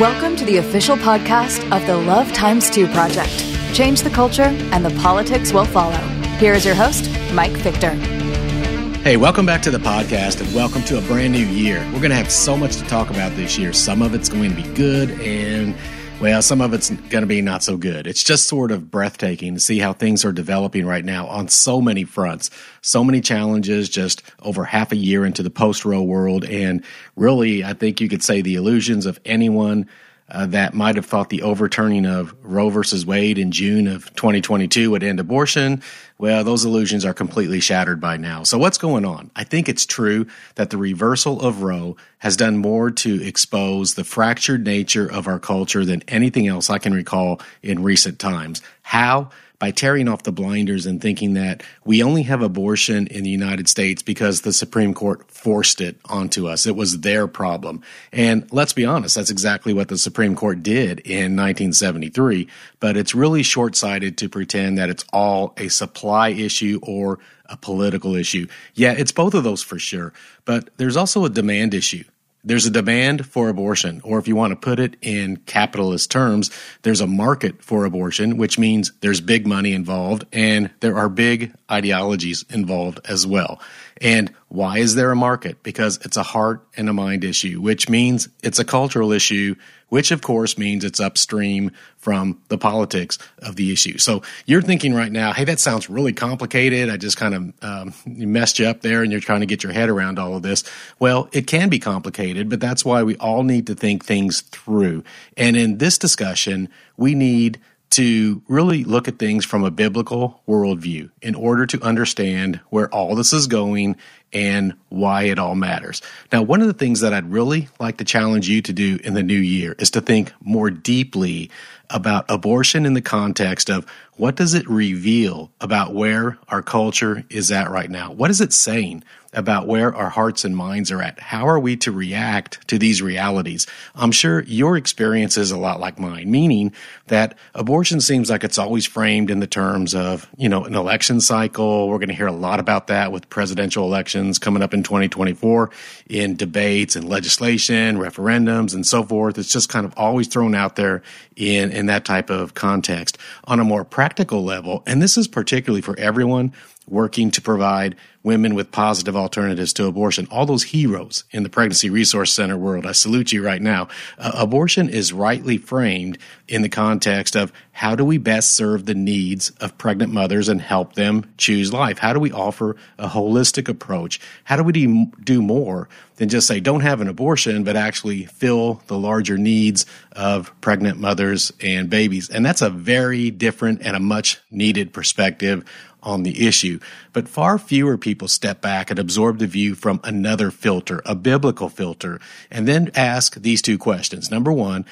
Welcome to the official podcast of the Love Times 2 Project. Change the culture, and the politics will follow. Here is your host, Mike Victor. Hey, welcome back to the podcast and welcome to a brand new year. We're going to have so much to talk about this year. Some of it's going to be good and well, some of it's going to be not so good. It's just sort of breathtaking to see how things are developing right now on so many fronts. So many challenges just over half a year into the post Roe world. And really, I think you could say the illusions of anyone uh, that might have thought the overturning of Roe versus Wade in June of 2022 would end abortion. Well, those illusions are completely shattered by now. So what's going on? I think it's true that the reversal of Roe has done more to expose the fractured nature of our culture than anything else I can recall in recent times. How? By tearing off the blinders and thinking that we only have abortion in the United States because the Supreme Court forced it onto us. It was their problem. And let's be honest, that's exactly what the Supreme Court did in 1973. But it's really short sighted to pretend that it's all a supply issue or a political issue. Yeah, it's both of those for sure. But there's also a demand issue there's a demand for abortion, or if you want to put it in capitalist terms, there's a market for abortion, which means there's big money involved and there are big ideologies involved as well. And why is there a market? Because it's a heart and a mind issue, which means it's a cultural issue, which of course means it's upstream from the politics of the issue. So you're thinking right now, hey, that sounds really complicated. I just kind of um, messed you up there and you're trying to get your head around all of this. Well, it can be complicated, but that's why we all need to think things through. And in this discussion, we need to really look at things from a biblical worldview in order to understand where all this is going and why it all matters. Now, one of the things that I'd really like to challenge you to do in the new year is to think more deeply about abortion in the context of what does it reveal about where our culture is at right now? What is it saying about where our hearts and minds are at? How are we to react to these realities? I'm sure your experience is a lot like mine, meaning that abortion seems like it's always framed in the terms of, you know, an election cycle. We're going to hear a lot about that with presidential elections coming up in 2024 in debates and legislation, referendums and so forth. It's just kind of always thrown out there in, in that type of context. On a more practical level, and this is particularly for everyone working to provide women with positive alternatives to abortion. All those heroes in the pregnancy resource center world, I salute you right now. Uh, abortion is rightly framed in the context of how do we best serve the needs of pregnant mothers and help them choose life? How do we offer a holistic approach? How do we do more than just say don't have an abortion, but actually fill the larger needs of pregnant mothers and babies? And that's a very different and a much needed perspective on the issue, but far fewer people step back and absorb the view from another filter, a biblical filter, and then ask these two questions. Number one,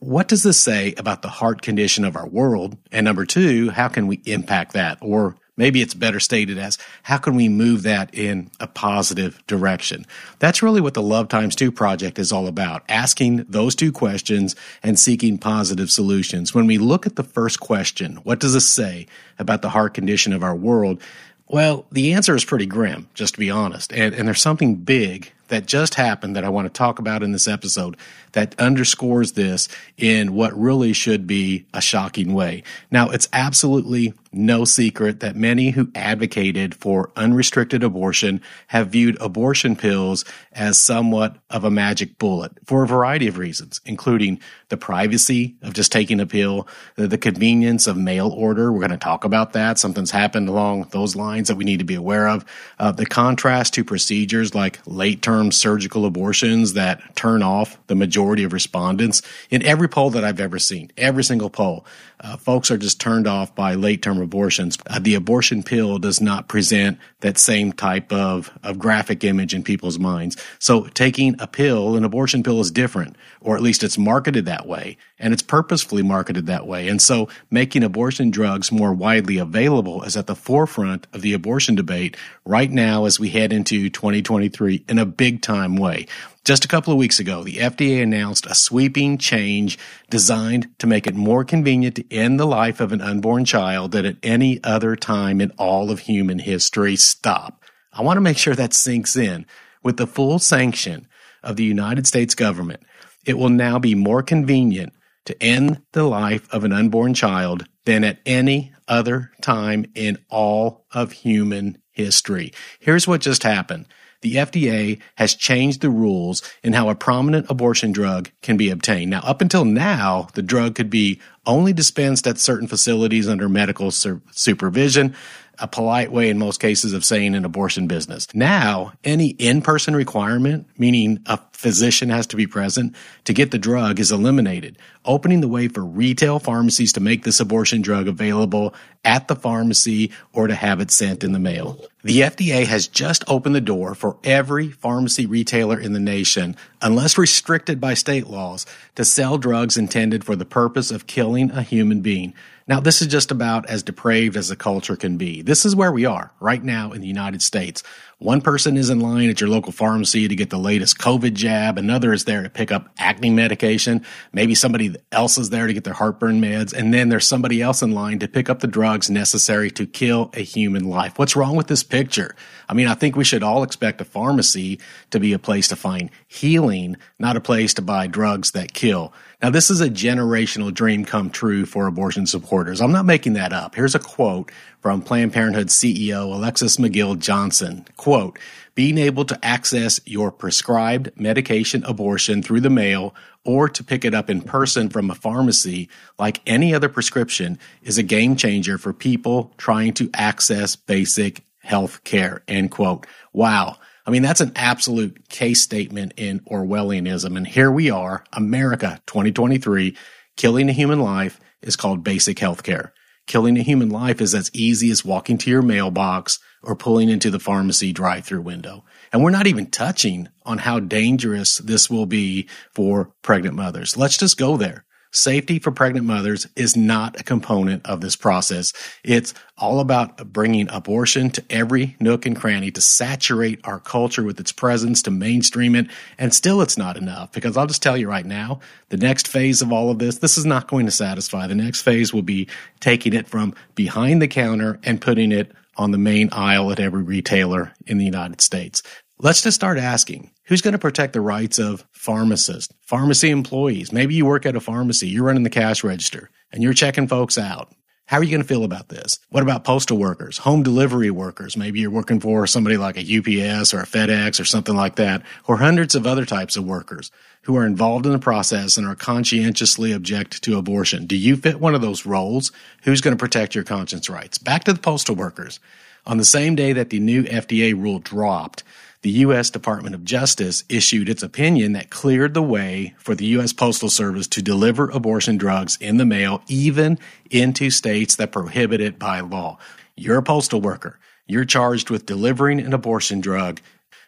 what does this say about the heart condition of our world? And number two, how can we impact that? Or Maybe it's better stated as how can we move that in a positive direction? That's really what the Love Times 2 project is all about, asking those two questions and seeking positive solutions. When we look at the first question, what does this say about the heart condition of our world? Well, the answer is pretty grim, just to be honest. And, and there's something big that just happened that I want to talk about in this episode that underscores this in what really should be a shocking way. Now, it's absolutely no secret that many who advocated for unrestricted abortion have viewed abortion pills as somewhat of a magic bullet for a variety of reasons, including the privacy of just taking a pill, the, convenience of mail order. We're going to talk about that. Something's happened along those lines that we need to be aware of. Uh, the contrast to procedures like late term term surgical abortions that turn off the majority of respondents. In every poll that I've ever seen, every single poll, uh, folks are just turned off by late term abortions. Uh, the abortion pill does not present that same type of, of graphic image in people's minds. So taking a pill, an abortion pill is different, or at least it's marketed that way, and it's purposefully marketed that way. And so making abortion drugs more widely available is at the forefront of the abortion debate right now as we head into 2023 in a big time way. Just a couple of weeks ago, the FDA announced a sweeping change designed to make it more convenient to end the life of an unborn child than at any other time in all of human history. Stop. I want to make sure that sinks in with the full sanction of the United States government. it will now be more convenient to end the life of an unborn child than at any other time in all of human history. Here's what just happened. The FDA has changed the rules in how a prominent abortion drug can be obtained. Now, up until now, the drug could be only dispensed at certain facilities under medical supervision a polite way in most cases of saying an abortion business. Now, any in-person requirement, meaning a physician has to be present to get the drug is eliminated, opening the way for retail pharmacies to make this abortion drug available at the pharmacy or to have it sent in the mail. The FDA has just opened the door for every pharmacy retailer in the nation, unless restricted by state laws, to sell drugs intended for the purpose of killing a human being. Now, this is just about as depraved as a culture can be. This is where we are right now in the United States. One person is in line at your local pharmacy to get the latest COVID jab. Another is there to pick up acne medication. Maybe somebody else is there to get their heartburn meds. And then there's somebody else in line to pick up the drugs necessary to kill a human life. What's wrong with this picture? I mean, I think we should all expect a pharmacy to be a place to find healing, not a place to buy drugs that kill. Now, this is a generational dream come true for abortion supporters. I'm not making that up. Here's a quote from Planned Parenthood CEO Alexis McGill Johnson. Quote, being able to access your prescribed medication abortion through the mail or to pick it up in person from a pharmacy like any other prescription is a game changer for people trying to access basic health care. End quote. Wow. I mean, that's an absolute case statement in Orwellianism. And here we are, America 2023, killing a human life is called basic health care. Killing a human life is as easy as walking to your mailbox or pulling into the pharmacy drive through window. And we're not even touching on how dangerous this will be for pregnant mothers. Let's just go there. Safety for pregnant mothers is not a component of this process. It's all about bringing abortion to every nook and cranny to saturate our culture with its presence, to mainstream it. And still, it's not enough because I'll just tell you right now, the next phase of all of this, this is not going to satisfy. The next phase will be taking it from behind the counter and putting it on the main aisle at every retailer in the United States. Let's just start asking who's going to protect the rights of pharmacists, pharmacy employees? Maybe you work at a pharmacy, you're running the cash register, and you're checking folks out. How are you going to feel about this? What about postal workers, home delivery workers? Maybe you're working for somebody like a UPS or a FedEx or something like that, or hundreds of other types of workers who are involved in the process and are conscientiously object to abortion. Do you fit one of those roles? Who's going to protect your conscience rights? Back to the postal workers. On the same day that the new FDA rule dropped, the U.S. Department of Justice issued its opinion that cleared the way for the U.S. Postal Service to deliver abortion drugs in the mail, even into states that prohibit it by law. You're a postal worker. You're charged with delivering an abortion drug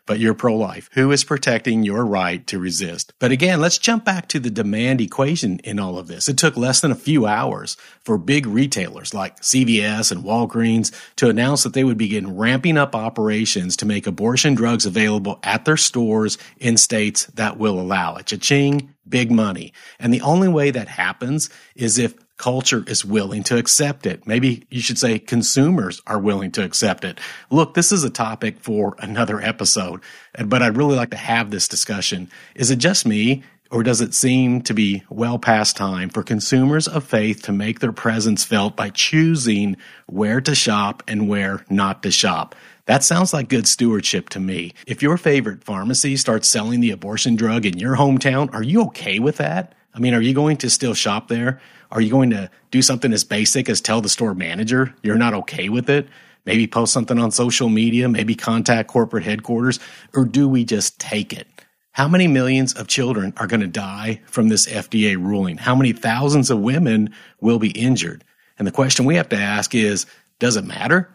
but you're pro life. Who is protecting your right to resist? But again, let's jump back to the demand equation in all of this. It took less than a few hours for big retailers like CVS and Walgreens to announce that they would begin ramping up operations to make abortion drugs available at their stores in states that will allow it. Cha-ching, big money. And the only way that happens is if culture is willing to accept it. Maybe you should say consumers are willing to accept it. Look, this is a topic for another episode, but I'd really like to have this discussion. Is it just me? Or does it seem to be well past time for consumers of faith to make their presence felt by choosing where to shop and where not to shop? That sounds like good stewardship to me. If your favorite pharmacy starts selling the abortion drug in your hometown, are you okay with that? I mean, are you going to still shop there? Are you going to do something as basic as tell the store manager you're not okay with it? Maybe post something on social media, maybe contact corporate headquarters, or do we just take it? How many millions of children are going to die from this FDA ruling? How many thousands of women will be injured? And the question we have to ask is, does it matter?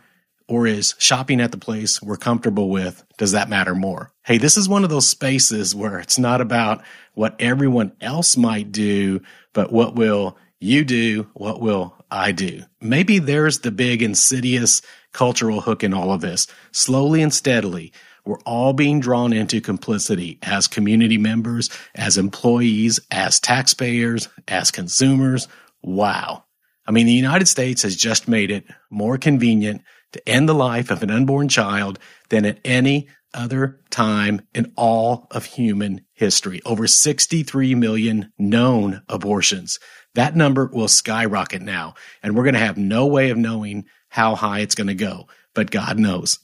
Or is shopping at the place we're comfortable with, does that matter more? Hey, this is one of those spaces where it's not about what everyone else might do, but what will you do, what will I do? Maybe there's the big insidious cultural hook in all of this. Slowly and steadily, we're all being drawn into complicity as community members, as employees, as taxpayers, as consumers. Wow. I mean, the United States has just made it more convenient to end the life of an unborn child than at any other time in all of human history. Over 63 million known abortions. That number will skyrocket now, and we're going to have no way of knowing how high it's going to go, but God knows.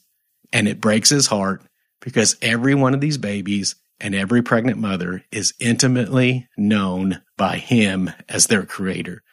And it breaks his heart because every one of these babies and every pregnant mother is intimately known by him as their creator.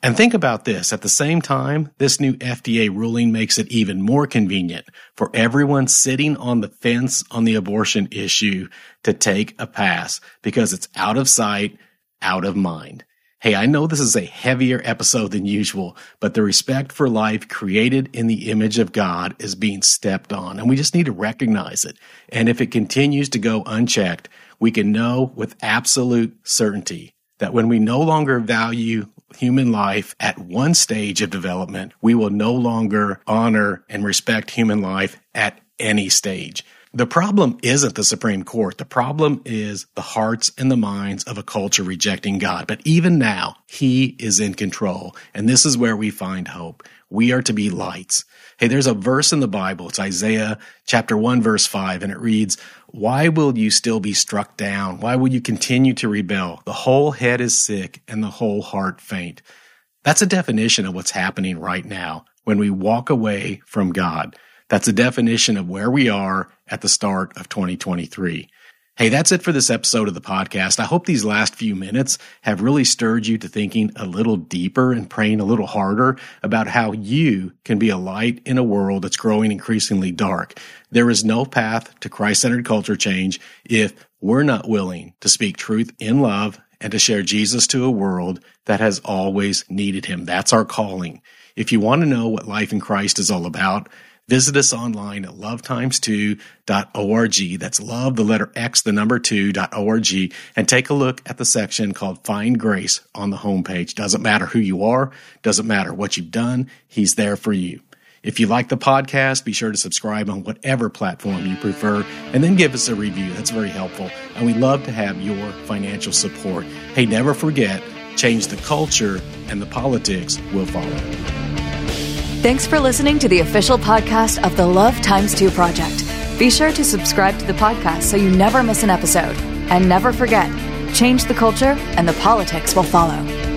And think about this. At the same time, this new FDA ruling makes it even more convenient for everyone sitting on the fence on the abortion issue to take a pass because it's out of sight, out of mind. Hey, I know this is a heavier episode than usual, but the respect for life created in the image of God is being stepped on, and we just need to recognize it. And if it continues to go unchecked, we can know with absolute certainty that when we no longer value human life at one stage of development, we will no longer honor and respect human life at any stage. The problem isn't the Supreme Court. The problem is the hearts and the minds of a culture rejecting God. But even now, He is in control. And this is where we find hope. We are to be lights. Hey, there's a verse in the Bible. It's Isaiah chapter 1, verse 5, and it reads, Why will you still be struck down? Why will you continue to rebel? The whole head is sick and the whole heart faint. That's a definition of what's happening right now when we walk away from God. That's a definition of where we are at the start of 2023. Hey, that's it for this episode of the podcast. I hope these last few minutes have really stirred you to thinking a little deeper and praying a little harder about how you can be a light in a world that's growing increasingly dark. There is no path to Christ centered culture change if we're not willing to speak truth in love and to share Jesus to a world that has always needed him. That's our calling. If you want to know what life in Christ is all about, Visit us online at lovetimes2.org. That's love, the letter X, the number two.org, and take a look at the section called Find Grace on the homepage. Doesn't matter who you are, doesn't matter what you've done, He's there for you. If you like the podcast, be sure to subscribe on whatever platform you prefer and then give us a review. That's very helpful. And we love to have your financial support. Hey, never forget, change the culture and the politics will follow. Thanks for listening to the official podcast of the Love Times 2 Project. Be sure to subscribe to the podcast so you never miss an episode. And never forget, change the culture and the politics will follow.